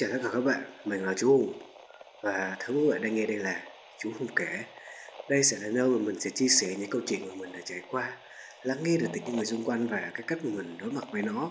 chào tất cả các bạn, mình là chú Hùng. Và thứ các bạn đang nghe đây là chú Hùng kể. Đây sẽ là nơi mà mình sẽ chia sẻ những câu chuyện mà mình đã trải qua Lắng nghe được từ những người xung quanh và cái cách mà mình đối mặt với nó.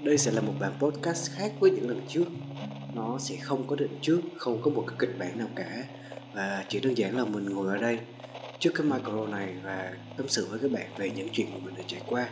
Đây sẽ là một bản podcast khác với những lần trước. Nó sẽ không có định trước, không có một cái kịch bản nào cả. Và chỉ đơn giản là mình ngồi ở đây trước cái micro này và tâm sự với các bạn về những chuyện mà mình đã trải qua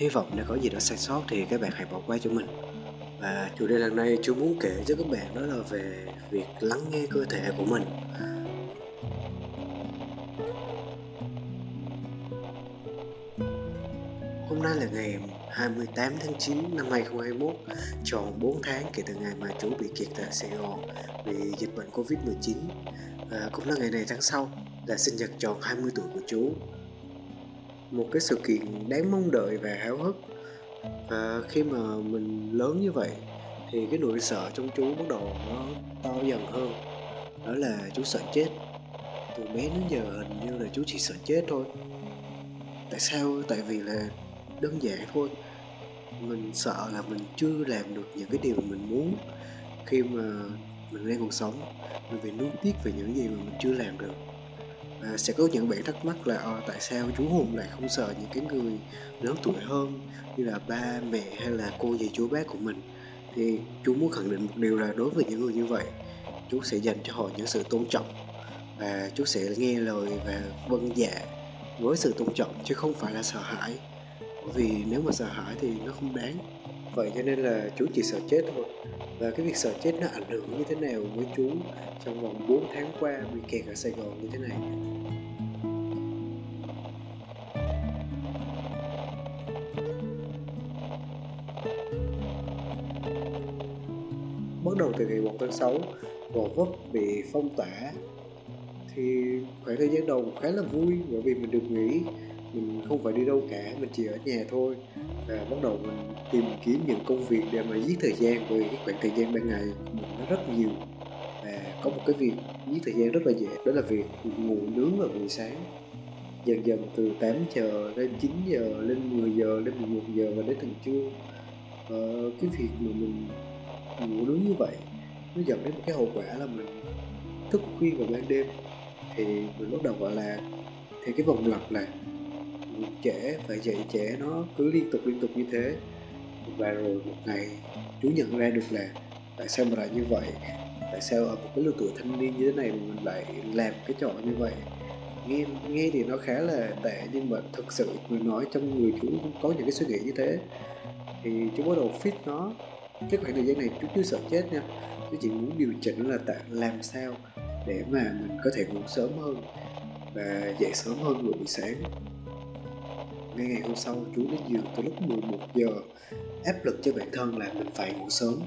hy vọng nếu có gì đó sai sót thì các bạn hãy bỏ qua cho mình. Và chủ đề lần này chú muốn kể cho các bạn đó là về việc lắng nghe cơ thể của mình. Hôm nay là ngày 28 tháng 9 năm 2021, tròn 4 tháng kể từ ngày mà chú bị kiệt tại Sài Gòn vì dịch bệnh Covid-19. Và cũng là ngày này tháng sau là sinh nhật tròn 20 tuổi của chú một cái sự kiện đáng mong đợi và háo hức. Và khi mà mình lớn như vậy, thì cái nỗi sợ trong chú bắt đầu nó to dần hơn. Đó là chú sợ chết. Từ bé đến giờ hình như là chú chỉ sợ chết thôi. Tại sao? Tại vì là đơn giản thôi. Mình sợ là mình chưa làm được những cái điều mà mình muốn khi mà mình đang còn sống. Mình phải nuối tiếc về những gì mà mình chưa làm được à, sẽ có những bạn thắc mắc là à, tại sao chú hùng lại không sợ những cái người lớn tuổi hơn như là ba mẹ hay là cô dì chú bác của mình? Thì chú muốn khẳng định một điều là đối với những người như vậy chú sẽ dành cho họ những sự tôn trọng và chú sẽ nghe lời và vâng dạ với sự tôn trọng chứ không phải là sợ hãi. Bởi vì nếu mà sợ hãi thì nó không đáng vậy cho nên là chú chỉ sợ chết thôi. Và cái việc sợ chết nó ảnh hưởng như thế nào với chú trong vòng 4 tháng qua, bị kẹt ở Sài Gòn như thế này? Bắt đầu từ ngày 1 tháng 6 Gò Vấp bị phong tỏa. Thì khoảng thời gian đầu khá là vui bởi vì mình được nghỉ mình không phải đi đâu cả mình chỉ ở nhà thôi. Và bắt đầu mình tìm kiếm những công việc để mà giết thời gian bởi vì cái khoảng thời gian ban ngày mình nó rất nhiều. Và có một cái việc giết thời gian rất là dễ đó là việc ngủ nướng vào buổi sáng. Dần dần từ 8 giờ lên 9 giờ lên 10 giờ lên 11 giờ và đến tận trưa. Ờ, cái việc mà mình ngủ nướng như vậy nó dẫn đến một cái hậu quả là mình thức khuya vào ban đêm. Thì mình bắt đầu gọi là thì cái vòng lặp là trễ, phải dậy trễ nó cứ liên tục liên tục như thế. Và rồi, một ngày chú nhận ra được là tại sao mà lại như vậy? Tại sao ở một cái lứa tuổi thanh niên như thế này mà mình lại làm cái trò như vậy? Nghe nghe thì nó khá là tệ, nhưng mà thực sự người nói trong người chú cũng có những cái suy nghĩ như thế. Thì chú bắt đầu fit nó. Cái khoảng thời gian này chú chưa sợ chết nha. Chú chỉ muốn điều chỉnh là tại làm sao để mà mình có thể ngủ sớm hơn và dậy sớm hơn buổi sáng ngay ngày hôm sau chú đến giường từ lúc 11 giờ. Áp lực cho bản thân là mình phải ngủ sớm.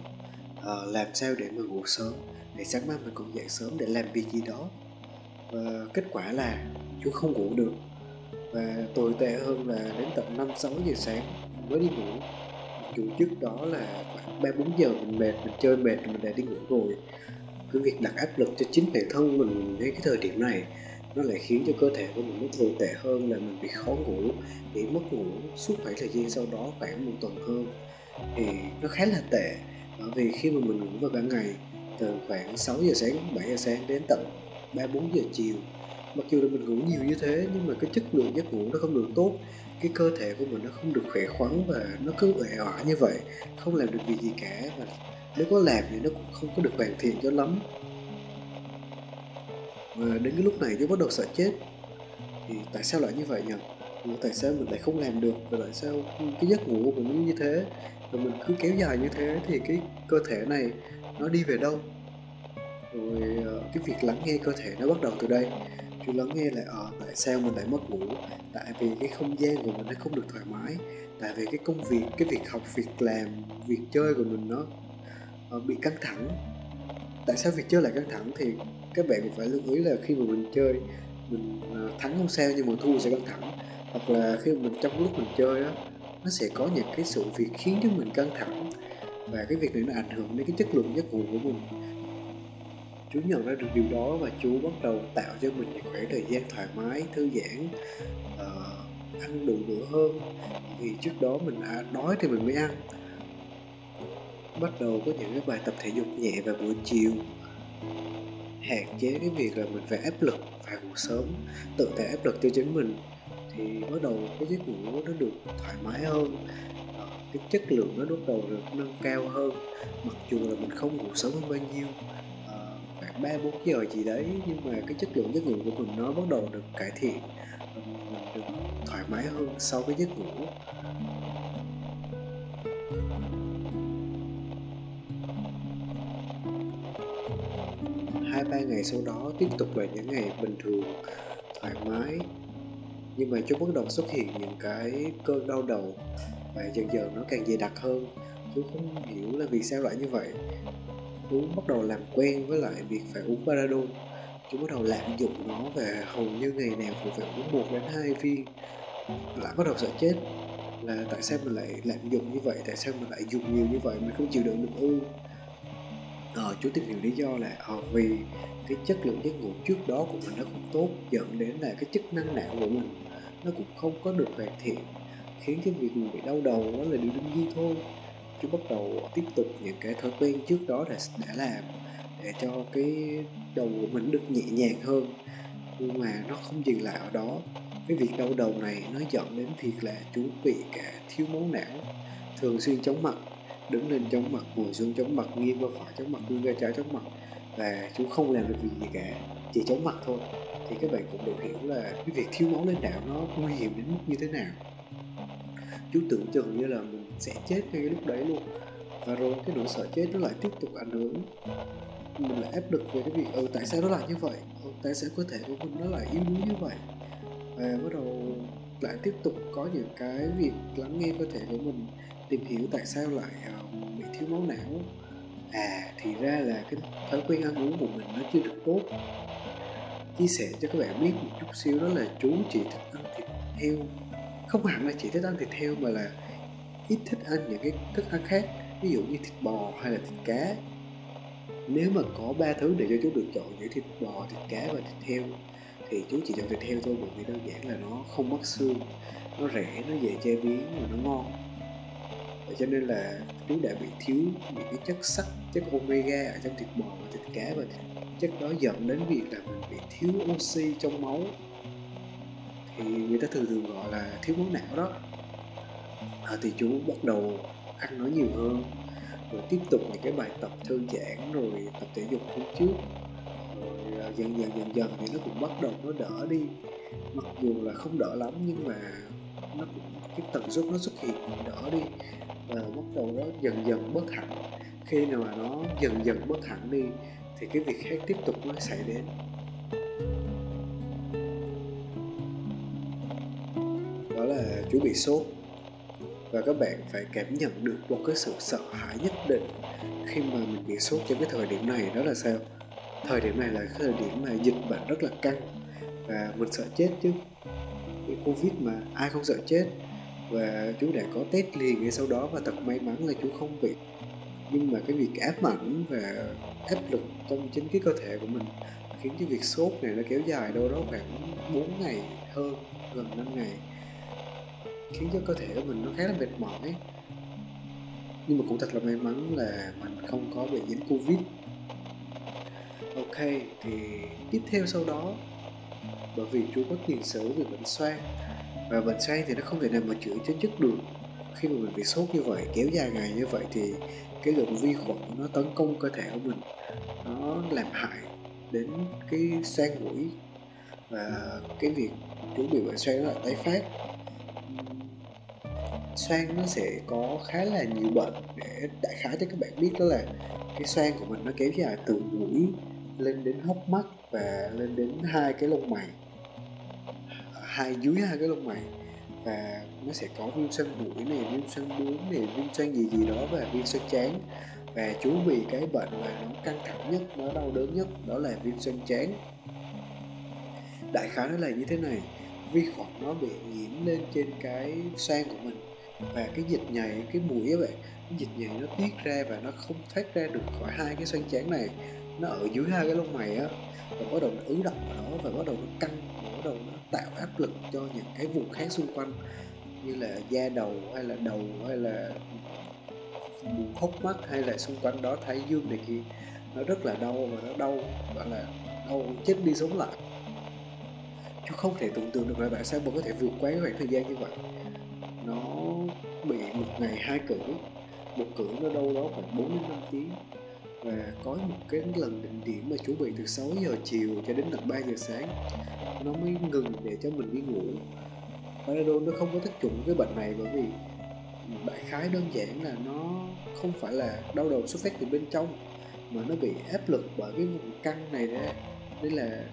À, làm sao để mà ngủ sớm? Để sáng mai mình còn dậy sớm để làm việc gì đó. Và kết quả là chú không ngủ được. Và tồi tệ hơn là đến tận 5 6 giờ sáng mới đi ngủ. Dù trước đó là khoảng ba bốn giờ mình mệt mình chơi mệt mình đã đi ngủ rồi. Cái việc đặt áp lực cho chính bản thân mình ngay cái thời điểm này nó lại khiến cho cơ thể của mình nó tồi tệ hơn là mình bị khó ngủ, bị mất ngủ suốt khoảng thời gian sau đó khoảng một tuần hơn. Thì nó khá là tệ, bởi vì khi mà mình ngủ vào ban ngày, từ khoảng 6 giờ sáng 7 giờ sáng đến tận 3 4 giờ chiều, mặc dù là mình ngủ nhiều như thế, nhưng mà cái chất lượng giấc ngủ nó không được tốt, cái cơ thể của mình nó không được khỏe khoắn và nó cứ uể oải như vậy, không làm được việc gì cả và nếu có làm thì nó cũng không có được hoàn thiện cho lắm và đến cái lúc này tôi bắt đầu sợ chết. Thì tại sao lại như vậy nhỉ? Tại sao mình lại không làm được? Và tại sao cái giấc ngủ của mình như thế? Và mình cứ kéo dài như thế thì cái cơ thể này nó đi về đâu? Rồi ờ, cái việc lắng nghe cơ thể nó bắt đầu từ đây. Chú lắng nghe lại ờ à, tại sao mình lại mất ngủ? Tại vì cái không gian của mình nó không được thoải mái. Tại vì cái công việc cái việc học việc làm việc chơi của mình nó uh, bị căng thẳng. Tại sao việc chơi lại căng thẳng thì các bạn cũng phải lưu ý là khi mà mình chơi mình à, thắng không sao nhưng mà thua sẽ căng thẳng. Hoặc là khi mà mình trong lúc mình chơi á nó sẽ có những cái sự việc khiến cho mình căng thẳng. Và cái việc này nó ảnh hưởng đến cái chất lượng giấc ngủ của mình. Chú nhận ra được điều đó và chú bắt đầu tạo cho mình những khoảng thời gian thoải mái thư giãn uh, ăn đủ bữa hơn vì trước đó mình đã đói thì mình mới ăn. Bắt đầu có những cái bài tập thể dục nhẹ vào buổi chiều hạn chế cái việc là mình phải áp lực phải ngủ sớm tự tạo áp lực cho chính mình, thì bắt đầu cái giấc ngủ nó được thoải mái hơn ờ, cái chất lượng nó bắt đầu được nâng cao hơn. Mặc dù là mình không ngủ sớm hơn bao nhiêu ờ, khoảng ba, bốn giờ gì đấy, nhưng mà cái chất lượng giấc ngủ của mình nó bắt đầu được cải thiện mình được thoải mái hơn sau cái giấc ngủ. Hai ba ngày sau đó tiếp tục là những ngày bình thường, thoải mái. Nhưng mà chú bắt đầu xuất hiện những cái cơn đau đầu và dần dần nó càng dày đặc hơn. Chú không hiểu là vì sao lại như vậy. Chú bắt đầu làm quen với lại việc phải uống paradol chú bắt đầu lạm dụng nó và hầu như ngày nào cũng phải uống một đến hai viên. Lại bắt đầu sợ chết là tại sao mình lại lạm dụng như vậy, tại sao mình lại dùng nhiều như vậy, mình không chịu đựng được ư? Ờ, chú tìm hiểu lý do là ờ, vì cái chất lượng giấc ngủ trước đó của mình nó không tốt dẫn đến là cái chức năng não của mình nó cũng không có được hoàn thiện khiến cái việc mình bị đau đầu đó là điều đương nhiên thôi. Chú bắt đầu tiếp tục những cái thói quen trước đó là đã làm để cho cái đầu của mình được nhẹ nhàng hơn nhưng mà nó không dừng lại ở đó. Cái việc đau đầu này nó dẫn đến việc là chú bị cả thiếu máu não thường xuyên chóng mặt đứng lên chống mặt ngồi xuống chống mặt nghiêng qua phải chống mặt nghiêng qua trái chống mặt. Và chú không làm được việc gì cả chỉ chống mặt thôi. Thì các bạn cũng được hiểu là cái việc thiếu máu lên não nó nguy hiểm đến mức như thế nào. Chú tưởng chừng như là mình sẽ chết ngay cái lúc đấy luôn. Và rồi cái nỗi sợ chết nó lại tiếp tục ảnh hưởng. Mình lại áp lực về cái việc ừ tại sao nó lại như vậy? Ừ, tại sao cơ thể của mình nó lại yếu đuối như vậy? Và bắt đầu lại tiếp tục có những cái việc lắng nghe cơ thể của mình tìm hiểu tại sao lại ờ, bị thiếu máu não. À thì ra là cái thói quen ăn uống của mình nó chưa được tốt. Chia sẻ cho các bạn biết một chút xíu đó là chú chỉ thích ăn thịt heo. Không hẳn là chỉ thích ăn thịt heo mà là ít thích ăn những cái thức ăn khác, ví dụ như thịt bò hay là thịt cá. Nếu mà có ba thứ để cho chú được chọn giữa thịt bò, thịt cá và thịt heo, thì chú chỉ chọn thịt heo thôi, bởi vì đơn giản là nó không mất xương, nó rẻ, nó dễ chế biến và nó ngon và cho nên là chú đã bị thiếu những cái chất sắt chất omega ở trong thịt bò và thịt cá và thịt chất đó dẫn đến việc là mình bị thiếu oxy trong máu. Thì người ta thường thường gọi là thiếu máu não đó. À, thì chú bắt đầu ăn nó nhiều hơn rồi tiếp tục những cái bài tập thư giãn rồi tập thể dục hôm trước. Rồi à, dần dần dần dần thì nó cũng bắt đầu nó đỡ đi. Mặc dù là không đỡ lắm nhưng mà nó cũng cái tần suất nó xuất hiện đỡ đi và bắt đầu nó dần dần bớt hẳn. Khi nào mà nó dần dần bớt hẳn đi, thì cái việc khác tiếp tục nó xảy đến. Đó là chú bị sốt. Và các bạn phải cảm nhận được một cái sự sợ hãi nhất định khi mà mình bị sốt trong cái thời điểm này. Đó là sao? Thời điểm này là cái thời điểm mà dịch bệnh rất là căng và mình sợ chết chứ. Cái covid mà ai không sợ chết? Và chú đã có test liền ngay sau đó và thật may mắn là chú không bị. Nhưng mà cái việc áp ảnh và áp lực trong chính cái cơ thể của mình khiến cái việc sốt này nó kéo dài đâu đó khoảng 4 ngày hơn, gần 5 ngày, khiến cho cơ thể của mình nó khá là mệt mỏi. Nhưng mà cũng thật là may mắn là mình không có bị nhiễm covid. Ok, thì tiếp theo sau đó, bởi vì chú có tiền sử về bệnh xoang và bệnh say thì nó không thể nào mà chữa chấn dứt được. Khi mà mình bị sốt như vậy, kéo dài ngày như vậy thì cái lượng vi khuẩn nó tấn công cơ thể của mình. Nó làm hại đến cái xoang mũi và cái việc chú bị bệnh xoang nó lại tái phát. Xoang nó sẽ có khá là nhiều bệnh để đại khái cho các bạn biết đó là cái xoang của mình nó kéo dài từ mũi lên đến hốc mắt và lên đến hai cái lông mày hai dưới hai cái lông mày. Và nó sẽ có viêm xoang mũi này viêm xoang bướu này viêm xoang gì gì đó và viêm xoang chán và chú bị cái bệnh mà nó căng thẳng nhất, nó đau đớn nhất, đó là viêm xoang chán đại khái nó là như thế này, vi khuẩn nó bị nhiễm lên trên cái xoang của mình. Và cái dịch nhầy, cái mũi các bạn, cái dịch nhầy nó tiết ra và nó không thoát ra được khỏi hai cái xoang chán này. Nó ở dưới hai cái lông mày á, và bắt đầu nó ứ động ở đó và bắt đầu nó căng và bắt đầu nó tạo áp lực cho những cái vùng khác xung quanh, như là da đầu hay là đầu hay là vùng hốc mắt hay là xung quanh đó, thái dương này kia. Nó rất là đau và nó đau, gọi là đau chết đi sống lại. Chứ không thể tưởng tượng được là tại sao mà có thể vượt qua cái khoảng thời gian như vậy. Nó bị một ngày hai cử, một cử nó đâu đó khoảng 4 đến 5 tiếng và có một cái lần đỉnh điểm mà chuẩn bị từ 6 giờ chiều cho đến tận 3 giờ sáng. Nó mới ngừng để cho mình đi ngủ. Panadol nó không có tác dụng cái bệnh này bởi vì đại khái đơn giản là nó không phải là đau đầu xuất phát từ bên trong mà nó bị áp lực bởi cái vùng căng này ra nên là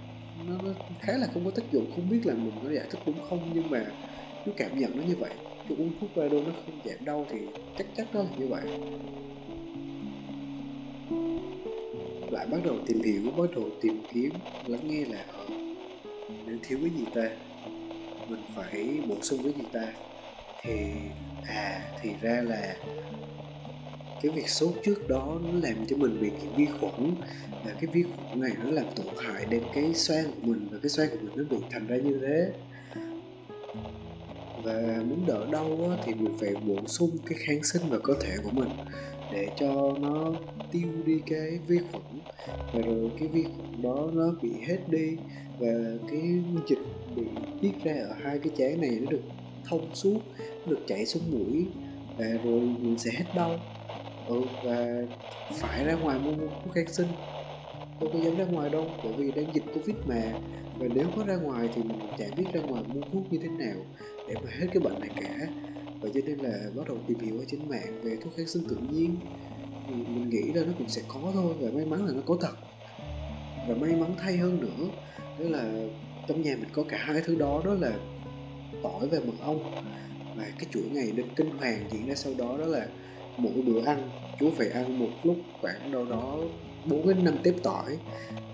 nó, nó khá là không có tác dụng. Không biết là mình có giải thích đúng không nhưng mà chú cảm nhận nó như vậy. Chú uống thuốc Panadol nó không giảm đau thì chắc chắn nó là như vậy lại bắt đầu tìm hiểu, bắt đầu tìm kiếm, lắng nghe là họ. Đang thiếu cái gì ta, mình phải bổ sung cái gì ta? Thì à thì ra là cái việc sốt trước đó nó làm cho mình bị vi khuẩn. Và cái vi khuẩn này nó làm tổn hại đến cái xoang của mình và cái xoang của mình nó bị thành ra như thế. Và muốn đỡ đau thì mình phải bổ sung cái kháng sinh vào cơ thể của mình để cho nó tiêu đi cái vi khuẩn. Và rồi cái vi khuẩn đó nó bị hết đi và cái dịch bị tiết ra ở hai cái chén này nó được thông suốt nó được chảy xuống mũi và rồi mình sẽ hết đau. Ừ, và phải ra ngoài mua thuốc kháng sinh. Tôi có dám ra ngoài đâu bởi vì đang dịch covid mà. Và nếu có ra ngoài thì mình chả biết ra ngoài mua thuốc như thế nào để mà hết cái bệnh này cả và cho nên là bắt đầu tìm hiểu ở trên mạng về thuốc kháng sinh tự nhiên. Thì mình nghĩ là nó cũng sẽ có thôi, và may mắn là nó có thật. Và may mắn thay hơn nữa, đó là trong nhà mình có cả hai thứ đó đó là tỏi và mật ong. Và cái chuỗi ngày đến kinh hoàng diễn ra sau đó đó là mỗi bữa ăn, chú phải ăn một lúc khoảng đâu đó 4 đến 5 tép tỏi.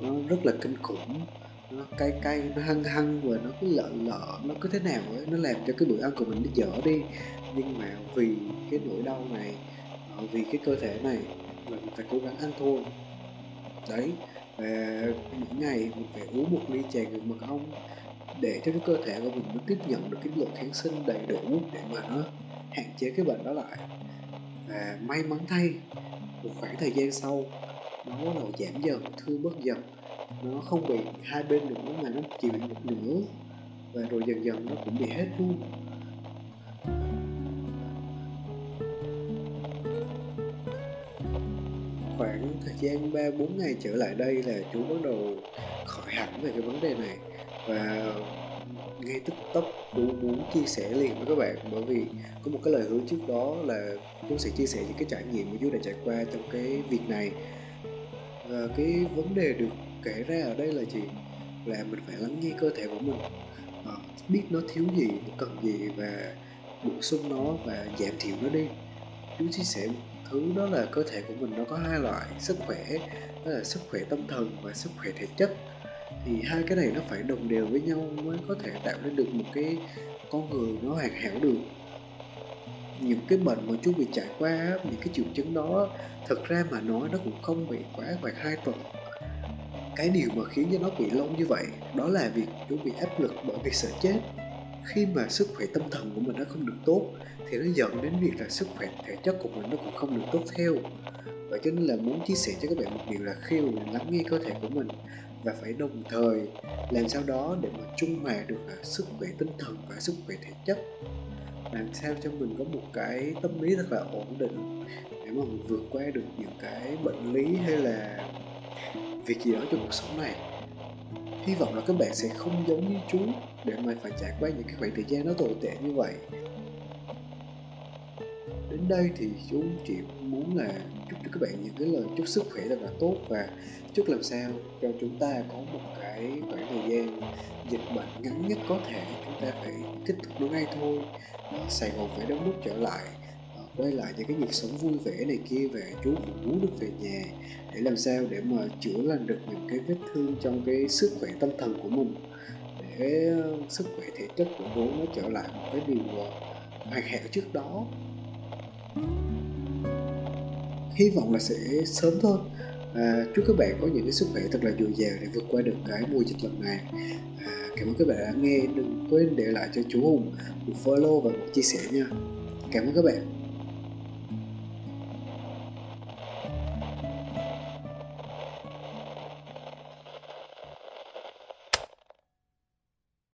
Nó rất là kinh khủng nó cay cay nó hăng hăng và nó cứ lợ lợ, nó cứ thế nào ấy, nó làm cho cái bữa ăn của mình nó dở đi. Nhưng mà vì cái nỗi đau này ờ, vì cái cơ thể này, mình phải cố gắng ăn thôi. Đấy, và mỗi ngày mình phải uống một ly trà gừng mật ong để cho cái cơ thể của mình nó tiếp nhận được cái lượng kháng sinh đầy đủ để mà nó hạn chế cái bệnh đó lại. Và may mắn thay, một khoảng thời gian sau, nó bắt đầu giảm dần thưa bớt dần nó không bị hai bên nữa mà nó chỉ bị một nửa. Và rồi dần dần nó cũng bị hết luôn. Khoảng thời gian ba, bốn ngày trở lại đây là chú bắt đầu khỏi hẳn về cái vấn đề này. Và ngay tức tốc chú muốn chia sẻ liền với các bạn bởi vì có một cái lời hứa trước đó là chú sẽ chia sẻ những cái trải nghiệm mà chú đã trải qua trong cái việc này. Và cái vấn đề được kể ra ở đây là gì? Là mình phải lắng nghe cơ thể của mình. À, biết nó thiếu gì nó cần gì và bổ sung nó và giảm thiểu nó đi. Chú chia sẻ một thứ đó là cơ thể của mình nó có hai loại sức khỏe đó là sức khỏe tâm thần và sức khỏe thể chất. Thì hai cái này nó phải đồng đều với nhau mới có thể tạo nên được một cái con người nó hoàn hảo được. Những cái bệnh mà chú bị trải qua những cái triệu chứng đó thật ra mà nói nó cũng không bị quá khoảng hai tuần cái điều mà khiến cho nó bị lâu như vậy đó là việc chúng bị áp lực bởi việc sợ chết. Khi mà sức khỏe tâm thần của mình nó không được tốt, thì nó dẫn đến việc là sức khỏe thể chất của mình nó cũng không được tốt theo. Và cho nên là muốn chia sẻ cho các bạn một điều là khi mà mình lắng nghe cơ thể của mình và phải đồng thời làm sao đó để mà trung hòa được là sức khỏe tinh thần và sức khỏe thể chất. Làm sao cho mình có một cái tâm lý thật là ổn định để mà mình vượt qua được những cái bệnh lý hay là việc gì đó trong cuộc sống này. Hy vọng là các bạn sẽ không giống như chú để mà phải trải qua những cái khoảng thời gian nó tồi tệ như vậy. Đến đây thì chú chỉ muốn là chúc cho các bạn những cái lời chúc sức khỏe thật là tốt và chúc làm sao cho chúng ta có một cái khoảng thời gian dịch bệnh ngắn nhất có thể chúng ta phải kết thúc nó ngay thôi. Sài Gòn phải đông đúc trở lại quay lại những cái nhịp sống vui vẻ này kia về chú cũng muốn được về nhà để làm sao để mà chữa lành được những cái vết thương trong cái sức khỏe tâm thần của mình. Để ờ, sức khỏe thể chất của bố nó trở lại một cái điều ờ, hoàn hảo trước đó. Hy vọng là sẽ sớm thôi. À, chúc các bạn có những cái sức khỏe thật là dồi dào để vượt qua được cái mùa dịch lần này. À, cảm ơn các bạn đã nghe. Đừng quên để lại cho chú hùng một follow và một chia sẻ nha. Cảm ơn các bạn.